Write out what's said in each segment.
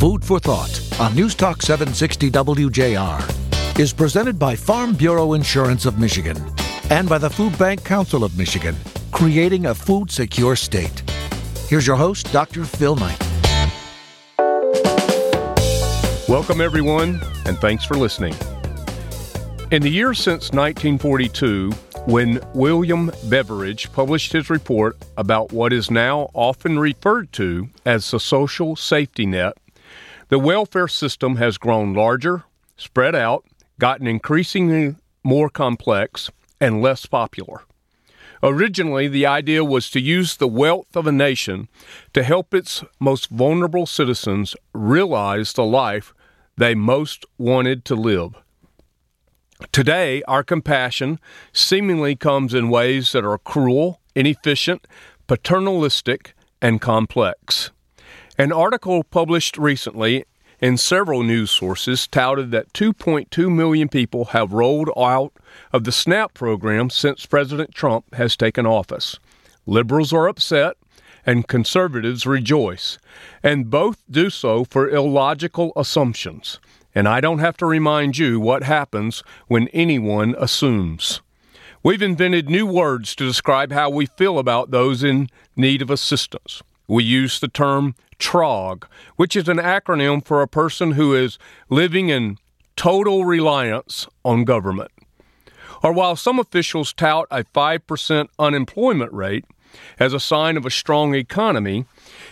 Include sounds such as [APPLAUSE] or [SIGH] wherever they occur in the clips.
Food for Thought on News Talk 760 WJR is presented by Farm Bureau Insurance of Michigan and by the Food Bank Council of Michigan, creating a food secure state. Here's your host, Dr. Phil Knight. Welcome, everyone, and thanks for listening. In the years since 1942, when William Beveridge published his report about what is now often referred to as the social safety net, the welfare system has grown larger, spread out, gotten increasingly more complex, and less popular. Originally, the idea was to use the wealth of a nation to help its most vulnerable citizens realize the life they most wanted to live. Today, our compassion seemingly comes in ways that are cruel, inefficient, paternalistic, and complex. An article published recently in several news sources touted that 2.2 million people have rolled out of the SNAP program since President Trump has taken office. Liberals are upset and conservatives rejoice, and both do so for illogical assumptions. And I don't have to remind you what happens when anyone assumes. We've invented new words to describe how we feel about those in need of assistance. We use the term TROG, which is an acronym for a person who is living in total reliance on government. Or while some officials tout a 5% unemployment rate as a sign of a strong economy,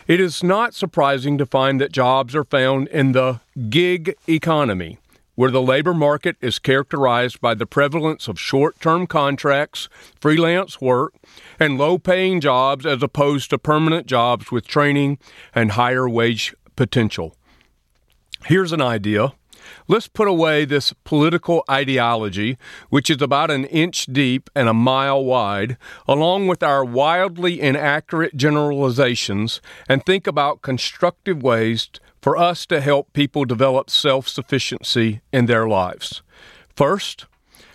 it is not surprising to find that jobs are found in the gig economy, where the labor market is characterized by the prevalence of short term contracts, freelance work, and low paying jobs as opposed to permanent jobs with training and higher wage potential. Here's an idea Let's put away this political ideology, which is about an inch deep and a mile wide, along with our wildly inaccurate generalizations, and think about constructive ways for us to help people develop self sufficiency in their lives. First,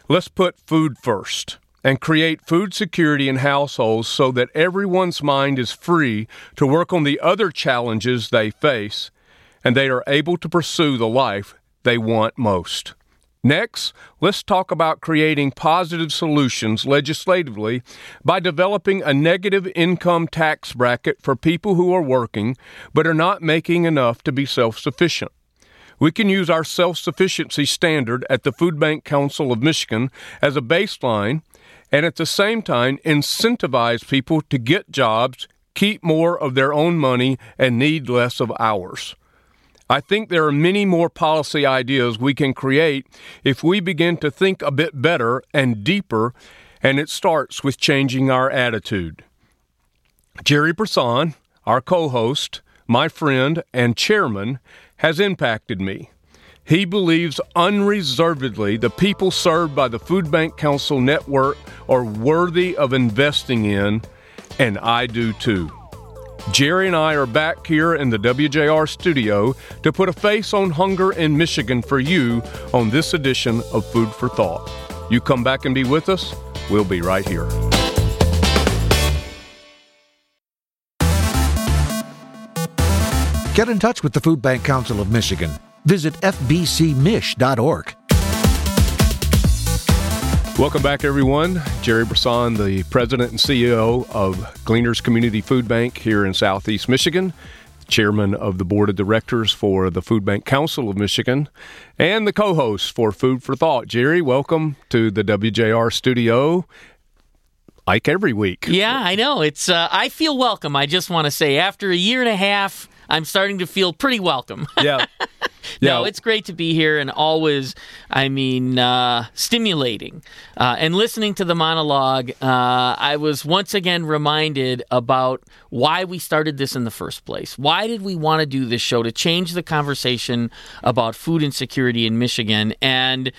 let's put food first and create food security in households so that everyone's mind is free to work on the other challenges they face and they are able to pursue the life they want most. Next, let's talk about creating positive solutions legislatively by developing a negative income tax bracket for people who are working but are not making enough to be self sufficient. We can use our self sufficiency standard at the Food Bank Council of Michigan as a baseline and at the same time incentivize people to get jobs, keep more of their own money, and need less of ours. I think there are many more policy ideas we can create if we begin to think a bit better and deeper, and it starts with changing our attitude. Gerry Brisson, our co host, my friend, and chairman, has impacted me. He believes unreservedly the people served by the Food Bank Council Network are worthy of investing in, and I do too. Gerry and I are back here in the WJR studio to put a face on hunger in Michigan for you on this edition of Food for Thought. You come back and be with us, we'll be right here. Get in touch with the Food Bank Council of Michigan. Visit fbcmich.org. Welcome back, everyone. Gerry Brisson, the president and CEO of Gleaners Community Food Bank here in Southeast Michigan, chairman of the board of directors for the Food Bank Council of Michigan, and the co host for Food for Thought. Gerry, welcome to the WJR studio like every week. Yeah, I know. It's uh, I feel welcome. I just want to say after a year and a half, I'm starting to feel pretty welcome. Yeah. [LAUGHS] no, yeah. it's great to be here and always, I mean, uh, stimulating. Uh, and listening to the monologue, uh, I was once again reminded about why we started this in the first place. Why did we want to do this show? To change the conversation about food insecurity in Michigan and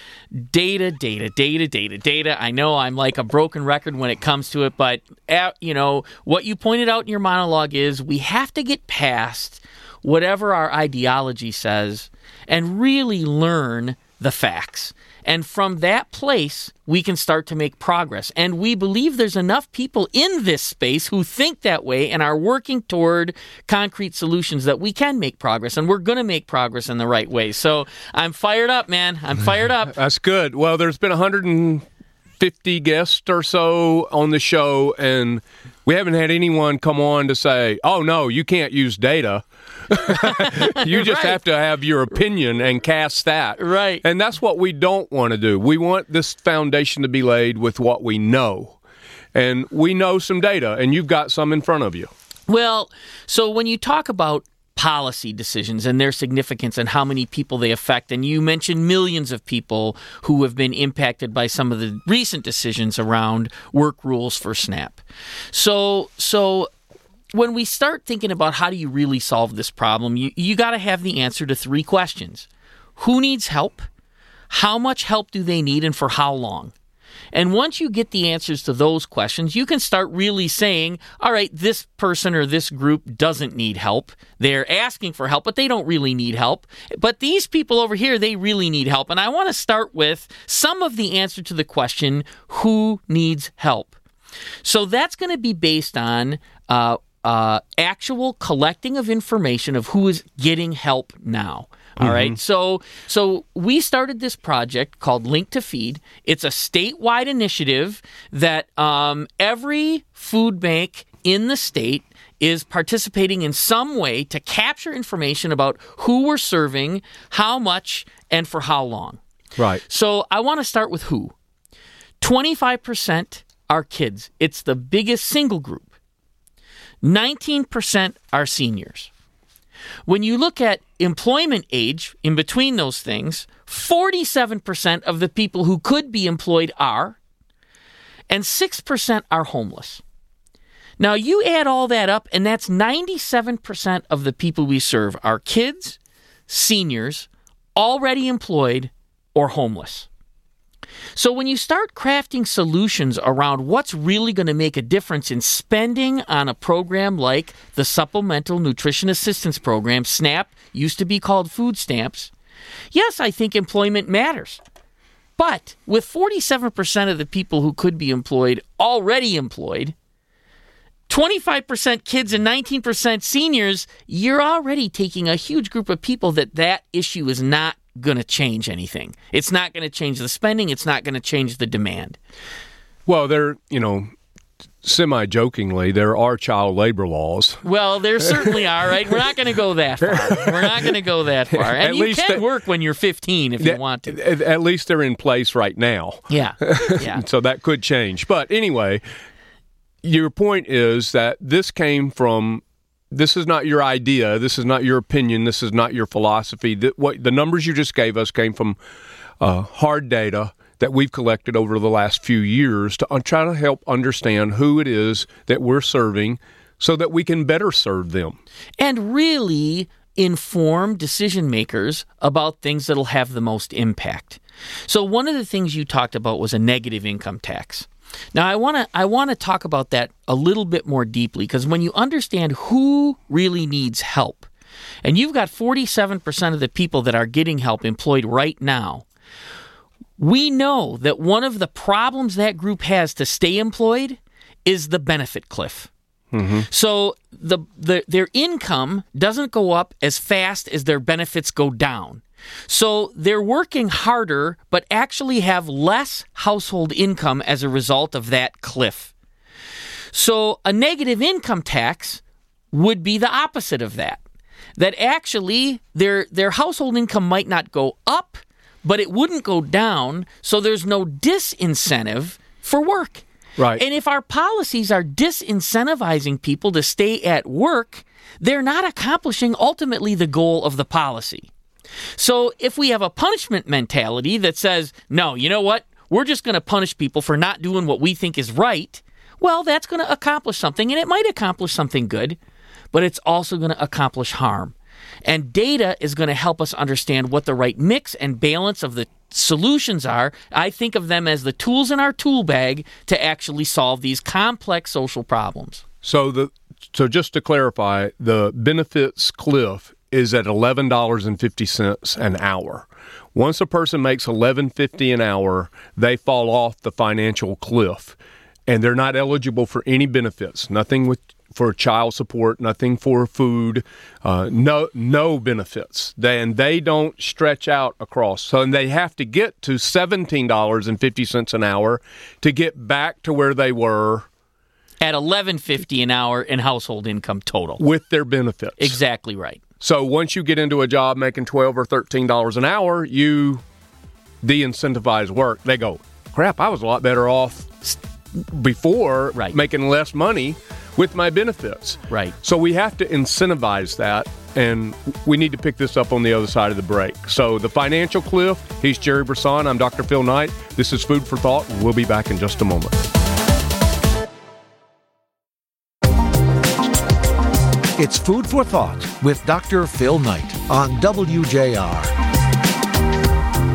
data, data, data, data, data. I know I'm like a broken record when it comes to it, but, at, uh, you know, what you pointed out in your monologue is we have to get past whatever our ideology says and really learn the facts. And from that place, we can start to make progress. And we believe there's enough people in this space who think that way and are working toward concrete solutions that we can make progress. And we're going to make progress in the right way. So I'm fired up, man. I'm fired up. [LAUGHS] That's good. Well, there's been 150 guests or so on the show, and we haven't had anyone come on to say, oh, no, you can't use data. [LAUGHS] you just Right. have to have your opinion and cast that. Right. And that's what we don't want to do. We want this foundation to be laid with what we know. And we know some data, and you've got some in front of you. Well, so when you talk about policy decisions and their significance and how many people they affect, and you mentioned millions of people who have been impacted by some of the recent decisions around work rules for SNAP. So, so when we start thinking about how do you really solve this problem, you, you got to have the answer to three questions Who needs help? How much help do they need, and for how long? And once you get the answers to those questions, you can start really saying, all right, this person or this group doesn't need help. They're asking for help, but they don't really need help. But these people over here, they really need help. And I want to start with some of the answer to the question, who needs help? So that's going to be based on uh, uh, actual collecting of information of who is getting help now. All right. So so we started this project called Link to Feed. It's a statewide initiative that um, every food bank in the state is participating in some way to capture information about who we're serving, how much, and for how long. Right. So I want to start with who. 25% are kids. It's the biggest single group. 19% are seniors. When you look at employment age in between those things, 47% of the people who could be employed are, and 6% are homeless. Now, you add all that up, and that's 97% of the people we serve are kids, seniors, already employed, or homeless. So, when you start crafting solutions around what's really going to make a difference in spending on a program like the Supplemental Nutrition Assistance Program, SNAP, used to be called food stamps, yes, I think employment matters. But with 47% of the people who could be employed already employed, 25% kids and 19% seniors, you're already taking a huge group of people that that issue is not going to change anything. It's not going to change the spending, it's not going to change the demand. Well, there, you know, semi jokingly, there are child labor laws. Well, there certainly [LAUGHS] are, right? We're not going to go that far. We're not going to go that far. [LAUGHS] And At you least can that- work when you're 15 if you want to. At, at least they're in place right now. Yeah. [LAUGHS] Yeah. So that could change. But anyway, your point is that this came from this is not your idea, this is not your opinion, this is not your philosophy. That what the numbers you just gave us came from uh, hard data that we've collected over the last few years to uh, try to help understand who it is that we're serving so that we can better serve them. and really inform decision makers about things that'll have the most impact. So one of the things you talked about was a negative income tax. Now I want to I want to talk about that a little bit more deeply because when you understand who really needs help and you've got 47% of the people that are getting help employed right now, we know that one of the problems that group has to stay employed is the benefit cliff. Mm-hmm. So the, the their income doesn't go up as fast as their benefits go down. So they're working harder but actually have less household income as a result of that cliff. So a negative income tax would be the opposite of that. That actually their their household income might not go up, but it wouldn't go down, so there's no disincentive for work. Right. And if our policies are disincentivizing people to stay at work, they're not accomplishing ultimately the goal of the policy. So if we have a punishment mentality that says, no, you know what? We're just going to punish people for not doing what we think is right, well, that's going to accomplish something, and it might accomplish something good, but it's also going to accomplish harm. And data is going to help us understand what the right mix and balance of the solutions are. I think of them as the tools in our tool bag to actually solve these complex social problems. So the so just to clarify, the benefits cliff is at eleven dollars and fifty cents an hour. Once a person makes eleven fifty an hour, they fall off the financial cliff, and they're not eligible for any benefits. Nothing with for child support, nothing for food, uh, no no benefits. Then they don't stretch out across. So and they have to get to seventeen dollars and fifty cents an hour to get back to where they were At eleven fifty an hour in household income total. with their benefits. Exactly right. So once you get into a job making twelve or thirteen dollars an hour, you de-incentivize work. They go, crap, I was a lot better off before Right. making less money with my benefits. Right. So we have to incentivize that, and we need to pick this up on the other side of the break. So the financial cliff. He's Gerry Brisson. I'm Dr. Phil Knight. This is Food for Thought. We'll be back in just a moment. It's Food for Thought with Dr. Phil Knight on WJR.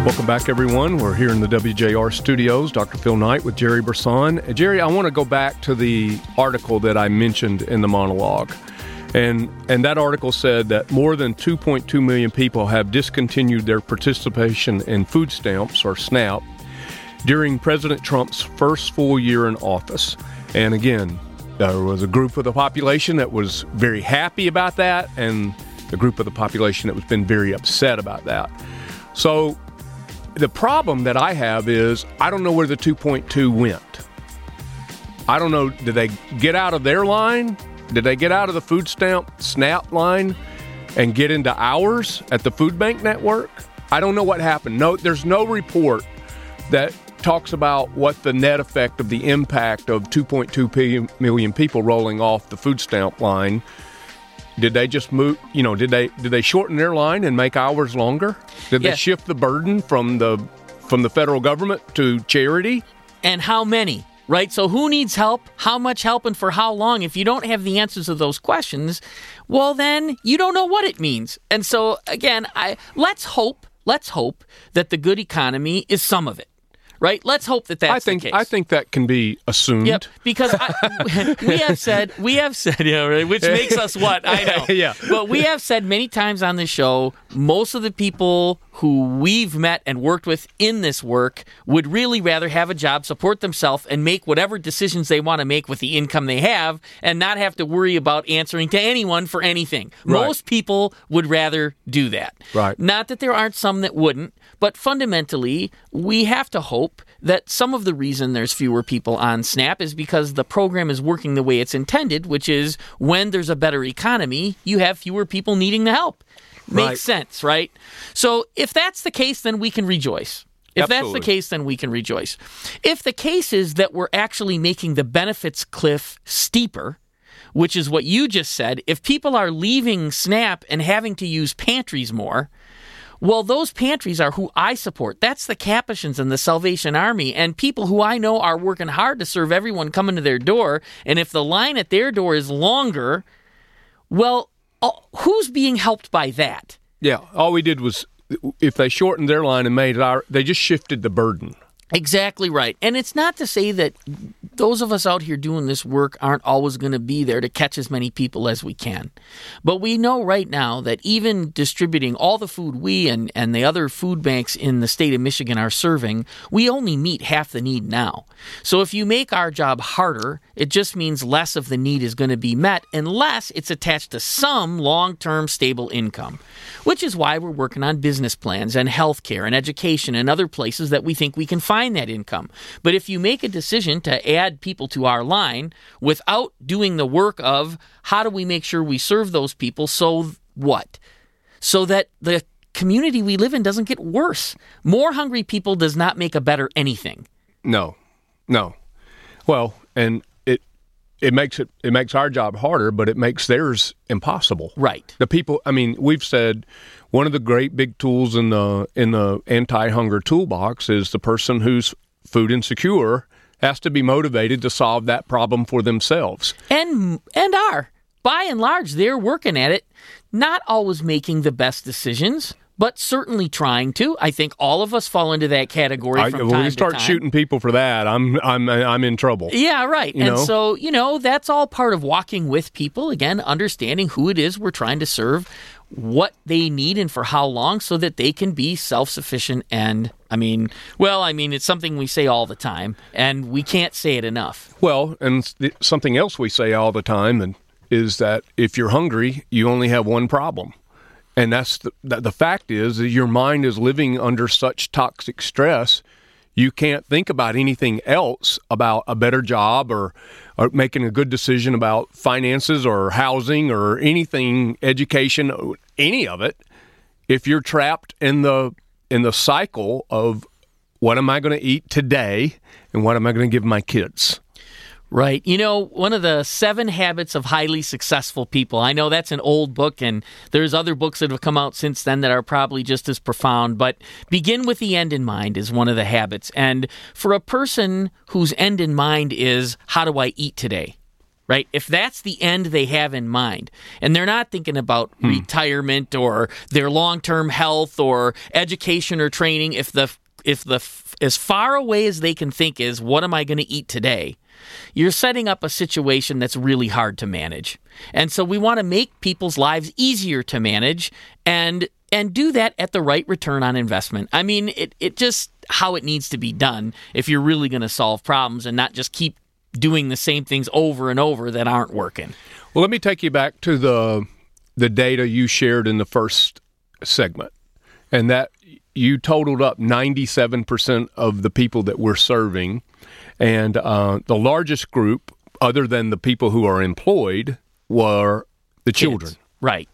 Welcome back, everyone. We're here in the WJR studios. Dr. Phil Knight with Gerry Brisson. Uh, Gerry, I want to go back to the article that I mentioned in the monologue. And, and that article said that more than 2.2 million people have discontinued their participation in food stamps or SNAP during President Trump's first full year in office. And again, there was a group of the population that was very happy about that, and a group of the population that was been very upset about that. So the problem that I have is I don't know where the 2.2 went. I don't know. Did they get out of their line? Did they get out of the food stamp SNAP line and get into ours at the food bank network? I don't know what happened. No, there's no report that talks about what the net effect of the impact of 2.2 p- million people rolling off the food stamp line. Did they just move? You know, did they did they shorten their line and make ours longer? Did they shift the burden from the from the federal government to charity? and how many right so who needs help how much help and for how long if you don't have the answers to those questions well then you don't know what it means and so again i let's hope let's hope that the good economy is some of it right let's hope that that's I think the case I think that can be assumed. Yep, because I, [LAUGHS] we have said we have said yeah, right, which makes us what I know. [LAUGHS] Yeah. but we have said many times on this show, most of the people who we've met and worked with in this work would really rather have a job, support themselves, and make whatever decisions they want to make with the income they have, and not have to worry about answering to anyone for anything. Right. Most people would rather do that. Right. Not that there aren't some that wouldn't, but fundamentally, we have to hope that some of the reason there's fewer people on SNAP is because the program is working the way it's intended, which is when there's a better economy, you have fewer people needing the help. Makes Right. sense, right? So if that's the case, then we can rejoice. If that's the case, then we can rejoice. If the case is that we're actually making the benefits cliff steeper, which is what you just said, if people are leaving SNAP and having to use pantries more, well, those pantries are who I support. That's the Capuchins and the Salvation Army and people who I know are working hard to serve everyone coming to their door. And if the line at their door is longer, well, uh, who's being helped by that? Yeah. All we did was if they shortened their line and made it our, they just shifted the burden. Exactly right. And it's not to say that those of us out here doing this work aren't always going to be there to catch as many people as we can. But we know right now that even distributing all the food we and, and the other food banks in the state of Michigan are serving, we only meet half the need now. So if you make our job harder, it just means less of the need is going to be met unless it's attached to some long term stable income, which is why we're working on business plans and healthcare and education and other places that we think we can find that income. But if you make a decision to add people to our line without doing the work of how do we make sure we serve those people so what? So that the community we live in doesn't get worse. More hungry people does not make a better anything. No, no. Well, and it makes it it makes our job harder, but it makes theirs impossible. Right. The people. I mean, we've said one of the great big tools in the in the anti-hunger toolbox is the person who's food insecure has to be motivated to solve that problem for themselves. and and are by and large they're working at it not always making the best decisions but certainly trying to i think all of us fall into that category I, when time we start shooting people for that, I'm I'm I'm in trouble. yeah, right. You and know? so, you know, that's all part of walking with people, again, understanding who it is we're trying to serve. what they need and for how long so that they can be self sufficient. And I mean, well, I mean, it's something we say all the time, and we can't say it enough. Well, and something else we say all the time and is that if you're hungry, you only have one problem. And that's the, the fact is that your mind is living under such toxic stress you can't think about anything else about a better job or, or making a good decision about finances or housing or anything, education, any of it, if you're trapped in the in the cycle of what am I going to eat today and what am I going to give my kids. Right. You know, one of the seven habits of highly successful people. I know that's an old book, and there's other books that have come out since then that are probably just as profound. But begin with the end in mind is one of the habits. And for a person whose end in mind is, how do I eat today? Right? If that's the end they have in mind, and they're not thinking about hmm. retirement or their long term health or education or training, if the if the as far away as they can think is what am I going to eat today? You're setting up a situation that's really hard to manage. And so we want to make people's lives easier to manage and and do that at the right return on investment. I mean, it it just how it needs to be done if you're really going to solve problems and not just keep doing the same things over and over that aren't working. Well, let me take you back to the the data you shared in the first segment. And that you totaled up 97% of the people that we're serving and uh, the largest group, other than the people who are employed, were the Kids. children. Right.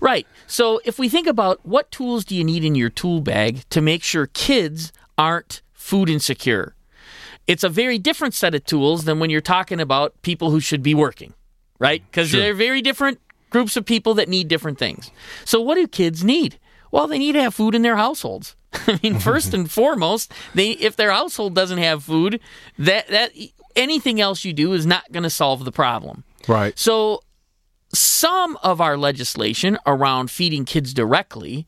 Right. So if we think about what tools do you need in your tool bag to make sure kids aren't food insecure, it's a very different set of tools than when you're talking about people who should be working, right? Because sure. they're very different groups of people that need different things. So what do kids need? Well, they need to have food in their households. [LAUGHS] I mean, first and foremost, they if their household doesn't have food, that that anything else you do is not going to solve the problem. Right. So some of our legislation around feeding kids directly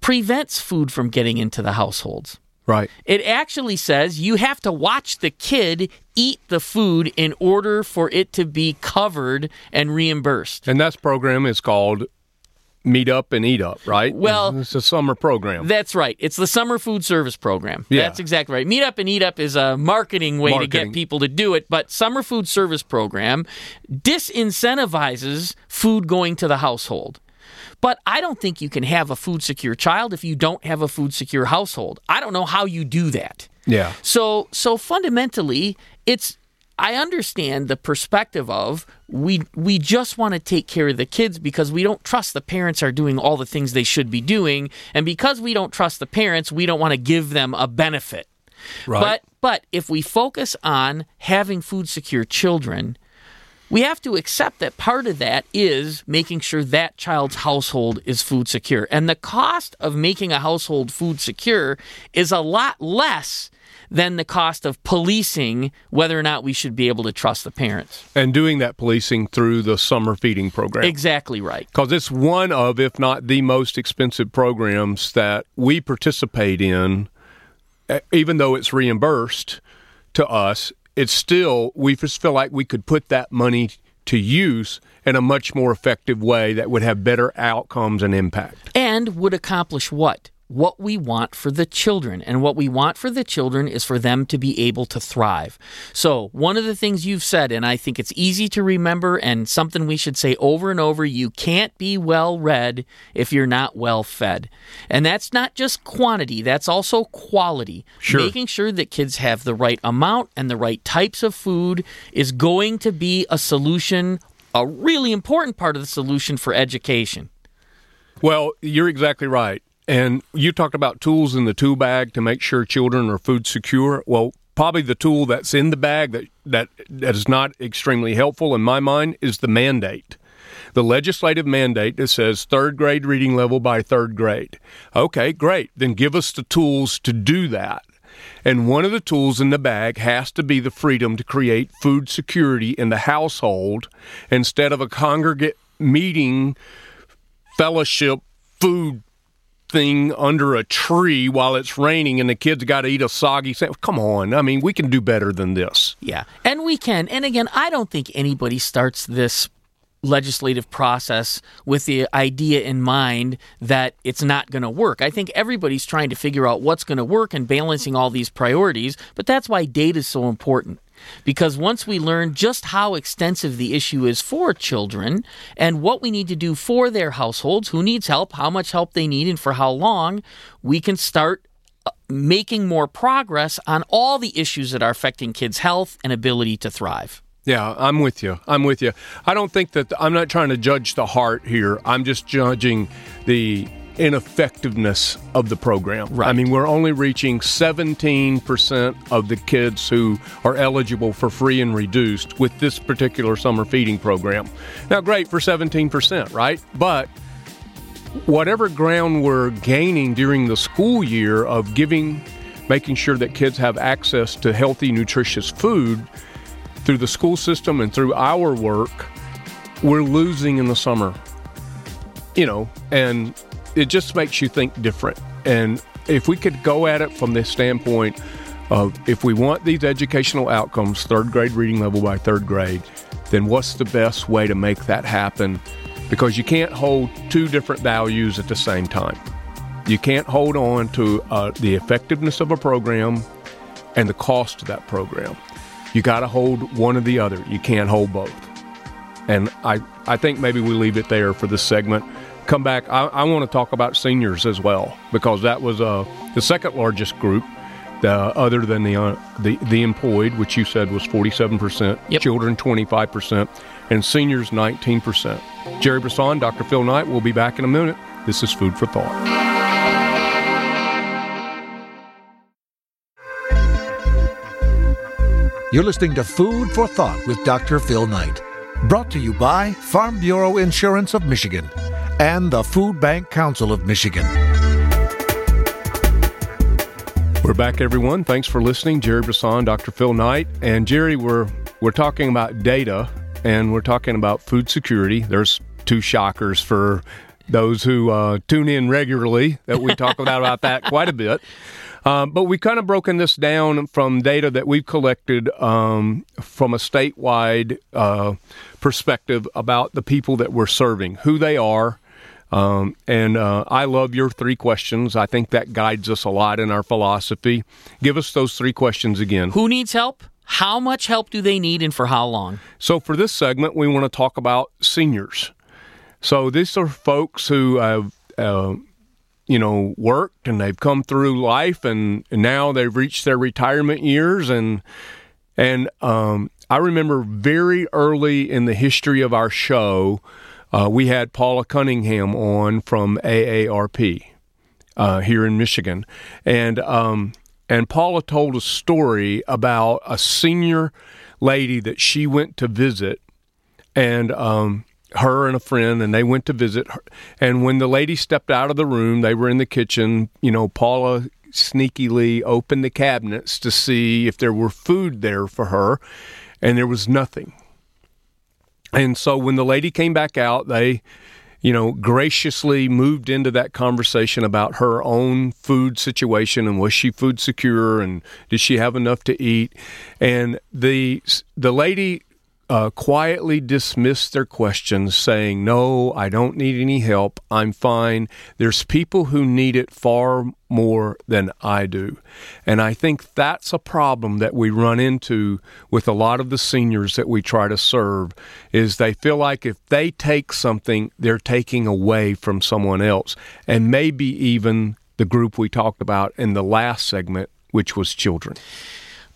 prevents food from getting into the households. Right. It actually says you have to watch the kid eat the food in order for it to be covered and reimbursed. And that program is called Meet Up and Eat Up, right? Well, it's a summer program. That's right. It's the summer food service program. Yeah. That's exactly right. Meet Up and Eat Up is a marketing way marketing. to get people to do it, but summer food service program disincentivizes food going to the household. But I don't think you can have a food secure child if you don't have a food secure household. I don't know how you do that. Yeah. So so fundamentally, it's I understand the perspective of we we just want to take care of the kids because we don't trust the parents are doing all the things they should be doing and because we don't trust the parents we don't want to give them a benefit. Right. But but if we focus on having food secure children, we have to accept that part of that is making sure that child's household is food secure. And the cost of making a household food secure is a lot less than the cost of policing whether or not we should be able to trust the parents. And doing that policing through the summer feeding program. Exactly right. Because it's one of, if not the most expensive programs that we participate in, even though it's reimbursed to us, it's still, we just feel like we could put that money to use in a much more effective way that would have better outcomes and impact. And would accomplish what? What we want for the children. And what we want for the children is for them to be able to thrive. So, one of the things you've said, and I think it's easy to remember and something we should say over and over you can't be well read if you're not well fed. And that's not just quantity, that's also quality. Sure. Making sure that kids have the right amount and the right types of food is going to be a solution, a really important part of the solution for education. Well, you're exactly right. And you talked about tools in the tool bag to make sure children are food secure. Well, probably the tool that's in the bag that, that, that is not extremely helpful in my mind is the mandate. The legislative mandate that says third grade reading level by third grade. Okay, great. Then give us the tools to do that. And one of the tools in the bag has to be the freedom to create food security in the household instead of a congregate meeting fellowship food thing under a tree while it's raining and the kids got to eat a soggy sandwich. Come on. I mean, we can do better than this. Yeah. And we can. And again, I don't think anybody starts this legislative process with the idea in mind that it's not going to work. I think everybody's trying to figure out what's going to work and balancing all these priorities, but that's why data is so important. Because once we learn just how extensive the issue is for children and what we need to do for their households, who needs help, how much help they need, and for how long, we can start uh, making more progress on all the issues that are affecting kids' health and ability to thrive. Yeah, I'm with you. I'm with you. I don't think that I'm not trying to judge the heart here. I'm just judging the ineffectiveness of the program. Right. I mean, we're only reaching 17% of the kids who are eligible for free and reduced with this particular summer feeding program. Now, great for 17%, right? But whatever ground we're gaining during the school year of giving, making sure that kids have access to healthy, nutritious food through the school system and through our work, we're losing in the summer. You know, and it just makes you think different. And if we could go at it from the standpoint of if we want these educational outcomes, third grade reading level by third grade, then what's the best way to make that happen? Because you can't hold two different values at the same time. You can't hold on to uh, the effectiveness of a program and the cost of that program. You got to hold one or the other. You can't hold both. And I, I think maybe we leave it there for this segment. Come back. I, I want to talk about seniors as well because that was uh, the second largest group, the, other than the, uh, the the employed, which you said was forty seven percent, children twenty five percent, and seniors nineteen percent. Gerry Brisson, Dr. Phil Knight. We'll be back in a minute. This is food for thought. You're listening to Food for Thought with Dr. Phil Knight. Brought to you by Farm Bureau Insurance of Michigan and the Food Bank Council of Michigan. We're back, everyone. Thanks for listening. Gerry Brisson, Dr. Phil Knight. And Gerry, we're, we're talking about data and we're talking about food security. There's two shockers for those who uh, tune in regularly that we talk about, about that [LAUGHS] quite a bit. Um, but we've kind of broken this down from data that we've collected um, from a statewide uh, perspective about the people that we're serving, who they are. Um, and uh, I love your three questions. I think that guides us a lot in our philosophy. Give us those three questions again. Who needs help? How much help do they need and for how long? So, for this segment, we want to talk about seniors. So, these are folks who have uh, you know, worked and they've come through life and, and now they've reached their retirement years and and um, I remember very early in the history of our show, uh, we had Paula Cunningham on from AARP uh, here in Michigan, and um, and Paula told a story about a senior lady that she went to visit, and um, her and a friend, and they went to visit her. And when the lady stepped out of the room, they were in the kitchen. You know, Paula sneakily opened the cabinets to see if there were food there for her, and there was nothing. And so when the lady came back out, they, you know, graciously moved into that conversation about her own food situation and was she food secure and did she have enough to eat? And the the lady uh, quietly dismissed their questions, saying, No, I don't need any help. I'm fine. There's people who need it far more than I do. And I think that's a problem that we run into with a lot of the seniors that we try to serve is they feel like if they take something, they're taking away from someone else. And maybe even the group we talked about in the last segment, which was children.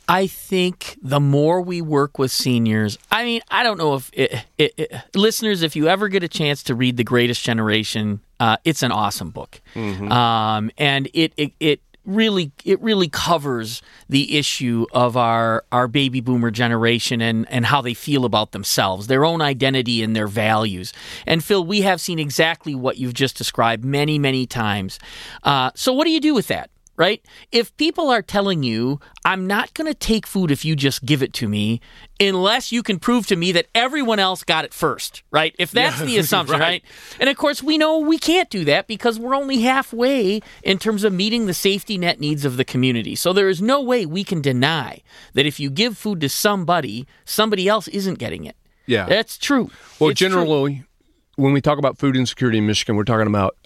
I think the more we work with seniors, I mean, I don't know if it, it, it, listeners, if you ever get a chance to read The Greatest Generation, uh, it's an awesome book, mm-hmm. um, and it, it it really it really covers the issue of our our baby boomer generation and and how they feel about themselves, their own identity and their values. And Phil, we have seen exactly what you've just described many many times. Uh, so, what do you do with that? Right? If people are telling you, I'm not going to take food if you just give it to me, unless you can prove to me that everyone else got it first, right? If that's yeah, the [LAUGHS] assumption, right. right? And of course, we know we can't do that because we're only halfway in terms of meeting the safety net needs of the community. So there is no way we can deny that if you give food to somebody, somebody else isn't getting it. Yeah. That's true. Well, It's true. generally, when we talk about food insecurity in Michigan, we're talking about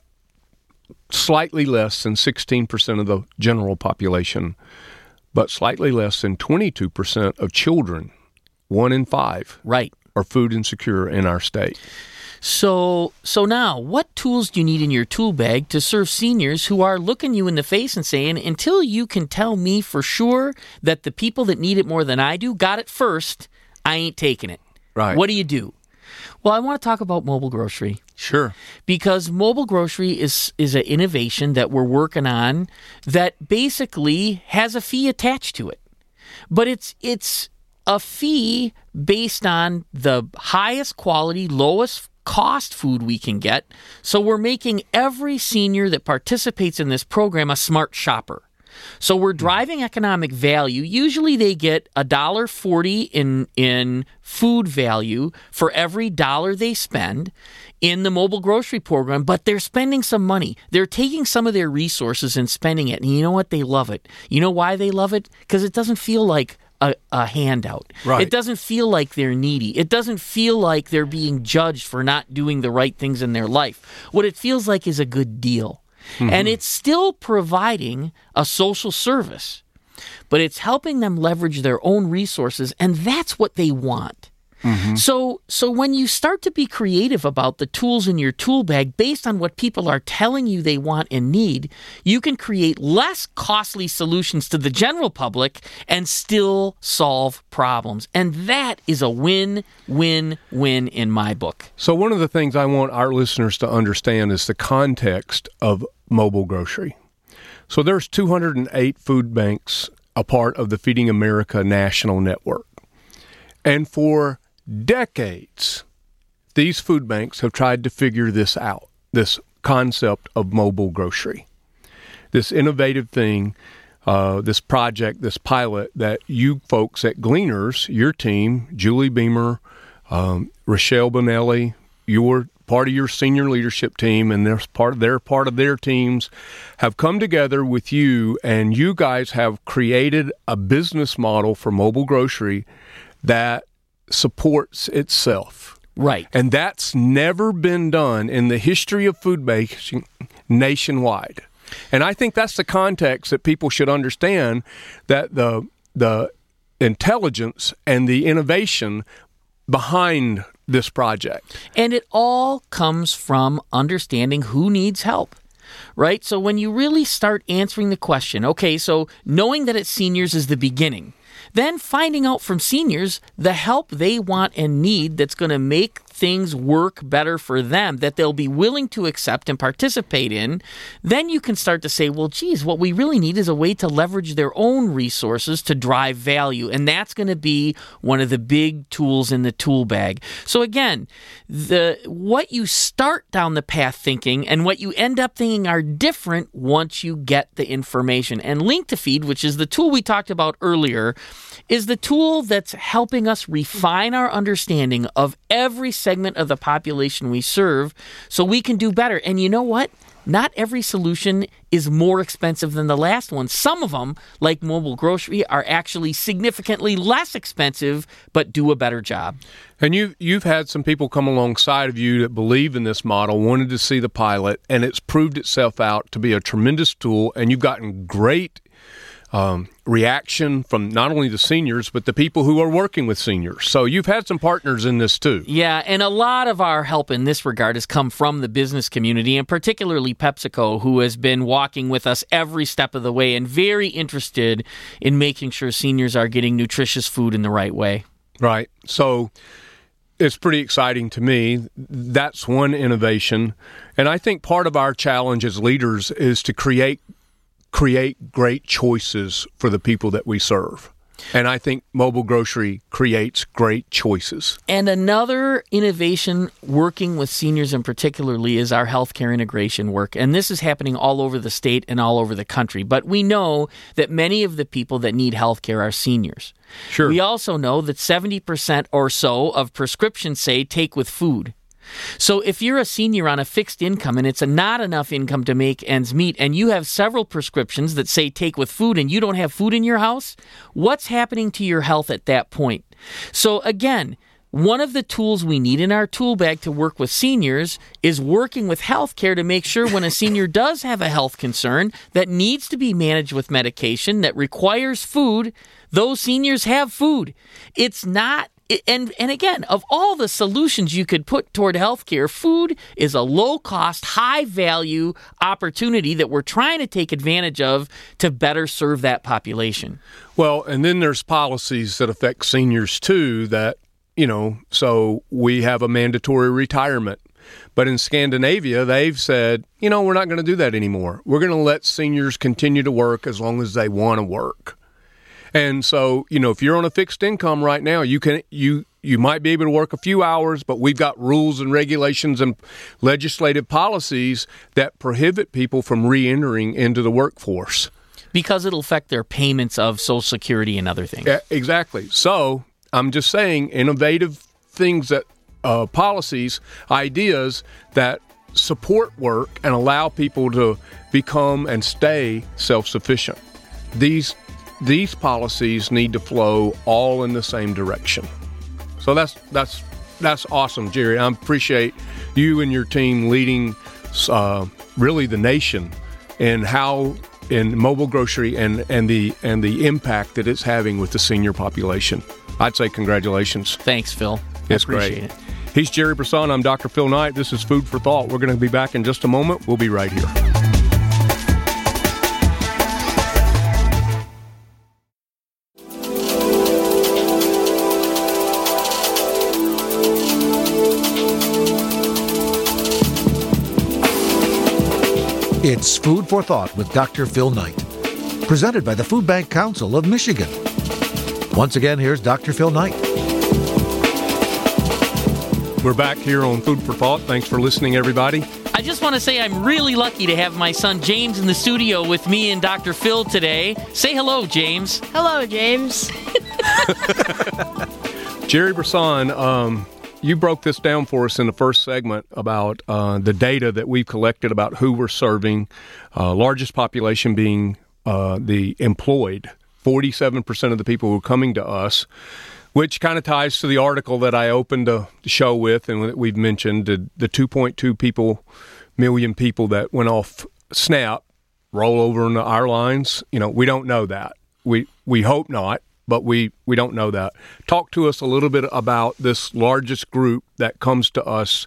slightly less than 16% of the general population, but slightly less than 22% of children, one in five, Right. are food insecure in our state. So, so now, what tools do you need in your tool bag to serve seniors who are looking you in the face and saying, "Until you can tell me for sure that the people that need it more than I do got it first, I ain't taking it." Right. What do you do? Well, I want to talk about mobile grocery Sure. because mobile grocery is is an innovation that we're working on that basically has a fee attached to it. But it's it's a fee based on the highest quality, lowest cost food we can get. So we're making every senior that participates in this program a smart shopper. So we're hmm. driving economic value. Usually they get a dollar forty in in food value for every dollar they spend in the mobile grocery program, but they're spending some money. They're taking some of their resources and spending it. And you know what? They love it. You know why they love it? Because it doesn't feel like a, a handout. Right. It doesn't feel like they're needy. It doesn't feel like they're being judged for not doing the right things in their life. What it feels like is a good deal. And it's still providing a social service, but it's helping them leverage their own resources, and that's what they want. Mm-hmm. So, so when you start to be creative about the tools in your tool bag based on what people are telling you they want and need, you can create less costly solutions to the general public and still solve problems. And that is a win, win, win in my book. So, one of the things I want our listeners to understand is the context of mobile grocery. So, there's 208 food banks a part of the Feeding America national network. And for decades, these food banks have tried to figure this out this concept of mobile grocery, this innovative thing. Uh, this project, this pilot that you folks at Gleaners, your team, Julie Beamer, um, Rochelle Bonelli, your part of your senior leadership team, and they're part of their part of their teams, have come together with you, and you guys have created a business model for mobile grocery that supports itself. Right. And that's never been done in the history of food banking nationwide. And I think that's the context that people should understand that the the intelligence and the innovation behind this project. And it all comes from understanding who needs help. Right? So when you really start answering the question, okay, so knowing that it's seniors is the beginning. Then finding out from seniors the help they want and need that's going to make things work better for them that they'll be willing to accept and participate in, then you can start to say, well, geez, what we really need is a way to leverage their own resources to drive value. And that's going to be one of the big tools in the tool bag. So again, the what you start down the path thinking and what you end up thinking are different once you get the information. And Link to Feed, which is the tool we talked about earlier, is the tool that's helping us refine our understanding of every segment of the population we serve so we can do better. And you know what? Not every solution is more expensive than the last one. Some of them, like mobile grocery, are actually significantly less expensive but do a better job. And you you've had some people come alongside of you that believe in this model, wanted to see the pilot, and it's proved itself out to be a tremendous tool. And you've gotten great um, reaction from not only the seniors but the people who are working with seniors. So you've had some partners in this too. Yeah, and a lot of our help in this regard has come from the business community, and particularly PepsiCo, who has been walking with us every step of the way and very interested in making sure seniors are getting nutritious food in the right way. Right. So it's pretty exciting to me. That's one innovation. And I think part of our challenge as leaders is to create create great choices for the people that we serve. And I think mobile grocery creates great choices. And another innovation working with seniors in particularly is our healthcare integration work. And this is happening all over the state and all over the country. But we know that many of the people that need healthcare are seniors. Sure. We also know that 70% or so of prescriptions say take with food. So if you're a senior on a fixed income and it's a not enough income to make ends meet and you have several prescriptions that say take with food and you don't have food in your house, what's happening to your health at that point? So again, one of the tools we need in our tool bag to work with seniors is working with healthcare to make sure when a senior [LAUGHS] does have a health concern that needs to be managed with medication that requires food, those seniors have food. It's not and and again, of all the solutions you could put toward healthcare, food is a low cost, high value opportunity that we're trying to take advantage of to better serve that population. Well, and then there's policies that affect seniors too that, you know, so we have a mandatory retirement. But in Scandinavia, they've said, you know, we're not going to do that anymore. We're going to let seniors continue to work as long as they want to work. And so, you know, if you're on a fixed income right now, you can you you might be able to work a few hours, but we've got rules and regulations and legislative policies that prohibit people from re-entering into the workforce because it'll affect their payments of social security and other things. Yeah, exactly. So, I'm just saying innovative things that uh, policies, ideas that support work and allow people to become and stay self-sufficient. These these policies need to flow all in the same direction. So that's that's that's awesome, Gerry. I appreciate you and your team leading uh, really the nation and how in mobile grocery and and the and the impact that it's having with the senior population. I'd say congratulations. Thanks, Phil. It's great. It. He's Gerry Brisson. I'm Dr. Phil Knight. This is Food for Thought. We're going to be back in just a moment. We'll be right here. It's Food for Thought with Dr. Phil Knight, presented by the Food Bank Council of Michigan. Once again, here's Dr. Phil Knight. We're back here on Food for Thought. Thanks for listening, everybody. I just want to say I'm really lucky to have my son James in the studio with me and Dr. Phil today. Say hello, James. Hello, James. [LAUGHS] Gerry Brisson, um, you broke this down for us in the first segment about uh, the data that we've collected about who we're serving, uh, largest population being uh, the employed, 47% of the people who are coming to us, which kind of ties to the article that I opened the show with and that we've mentioned the, the 2.2 people, million people that went off SNAP roll over into our lines. You know, we don't know that. We, we hope not but we, we don't know that. Talk to us a little bit about this largest group that comes to us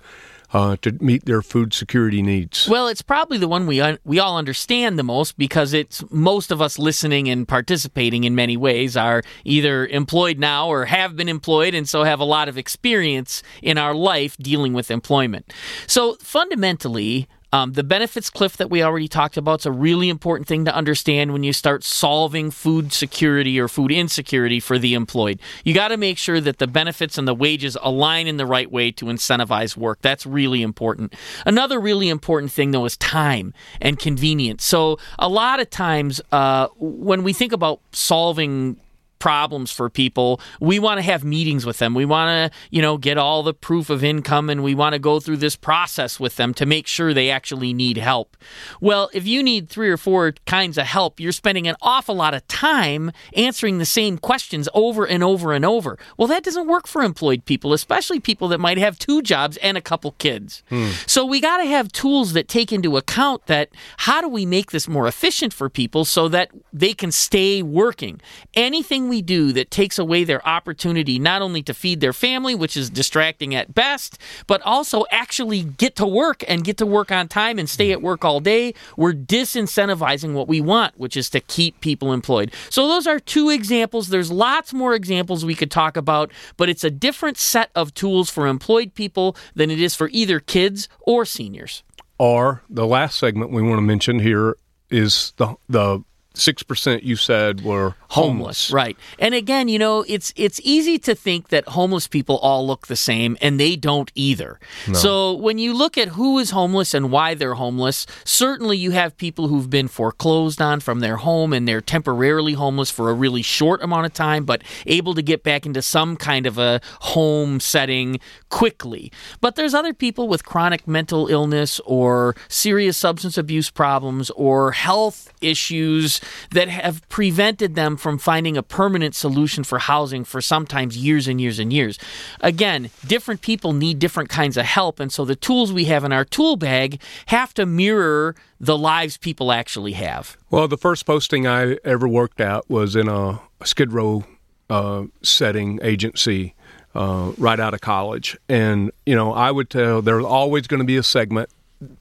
uh, to meet their food security needs? Well, it's probably the one we un- we all understand the most because it's most of us listening and participating in many ways are either employed now or have been employed and so have a lot of experience in our life dealing with employment. So fundamentally, um, the benefits cliff that we already talked about is a really important thing to understand when you start solving food security or food insecurity for the employed. You got to make sure that the benefits and the wages align in the right way to incentivize work. That's really important. Another really important thing, though, is time and convenience. So, a lot of times uh, when we think about solving problems for people, we want to have meetings with them. We want to, you know, get all the proof of income and we want to go through this process with them to make sure they actually need help. Well, if you need three or four kinds of help, you're spending an awful lot of time answering the same questions over and over and over. Well, that doesn't work for employed people, especially people that might have two jobs and a couple kids. Hmm. So we got to have tools that take into account that how do we make this more efficient for people so that they can stay working? Anything we do that takes away their opportunity not only to feed their family, which is distracting at best, but also actually get to work and get to work on time and stay at work all day, we're disincentivizing what we want, which is to keep people employed. So those are two examples. There's lots more examples we could talk about, but it's a different set of tools for employed people than it is for either kids or seniors. Or the last segment we want to mention here is the the six percent you said were homeless. Right. And again, you know, it's it's easy to think that homeless people all look the same and they don't either. No. So when you look at who is homeless and why they're homeless, certainly you have people who've been foreclosed on from their home and they're temporarily homeless for a really short amount of time, but able to get back into some kind of a home setting quickly. But there's other people with chronic mental illness or serious substance abuse problems or health issues that have prevented them from finding a permanent solution for housing for sometimes years and years and years. Again, different people need different kinds of help, and so the tools we have in our tool bag have to mirror the lives people actually have. Well, the first posting I ever worked at was in a Skid Row uh, setting agency uh, right out of college. And, you know, I would tell there's always going to be a segment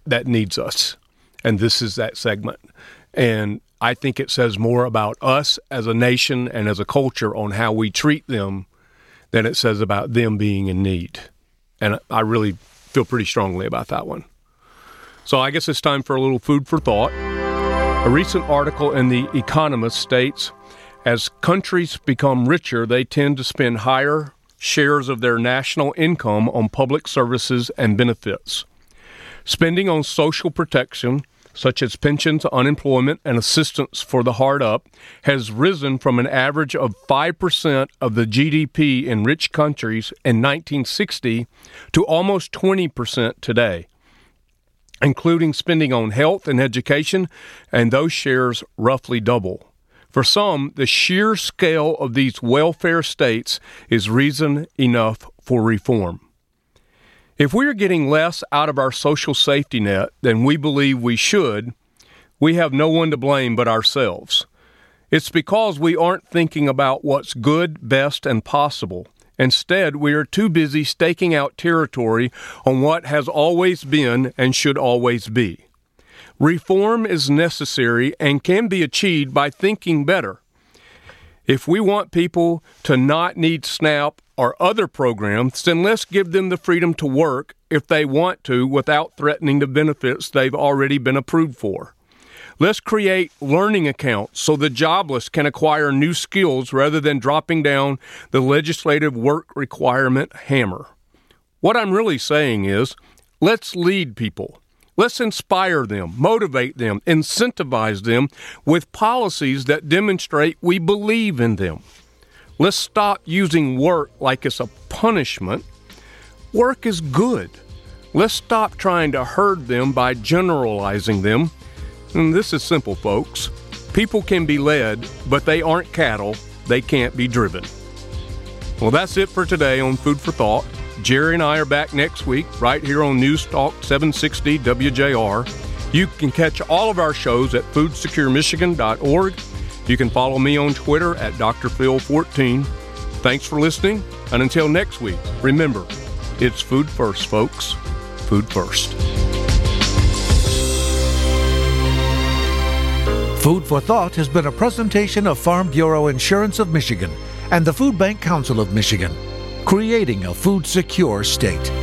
that needs us. And this is that segment. And I think it says more about us as a nation and as a culture on how we treat them than it says about them being in need. And I really feel pretty strongly about that one. So I guess it's time for a little food for thought. A recent article in The Economist states as countries become richer, they tend to spend higher shares of their national income on public services and benefits. Spending on social protection, such as pensions, unemployment, and assistance for the hard up, has risen from an average of 5% of the GDP in rich countries in 1960 to almost 20% today, including spending on health and education, and those shares roughly double. For some, the sheer scale of these welfare states is reason enough for reform. If we are getting less out of our social safety net than we believe we should, we have no one to blame but ourselves. It's because we aren't thinking about what's good, best, and possible. Instead, we are too busy staking out territory on what has always been and should always be. Reform is necessary and can be achieved by thinking better. If we want people to not need SNAP or other programs, then let's give them the freedom to work if they want to without threatening the benefits they've already been approved for. Let's create learning accounts so the jobless can acquire new skills rather than dropping down the legislative work requirement hammer. What I'm really saying is let's lead people. Let's inspire them, motivate them, incentivize them with policies that demonstrate we believe in them. Let's stop using work like it's a punishment. Work is good. Let's stop trying to herd them by generalizing them. And this is simple, folks. People can be led, but they aren't cattle. They can't be driven. Well, that's it for today on Food for Thought. Gerry and I are back next week right here on News Talk 760 WJR. You can catch all of our shows at foodsecuremichigan.org. You can follow me on Twitter at drphil14. Thanks for listening, and until next week, remember, it's food first, folks. Food first. Food for Thought has been a presentation of Farm Bureau Insurance of Michigan and the Food Bank Council of Michigan creating a food secure state.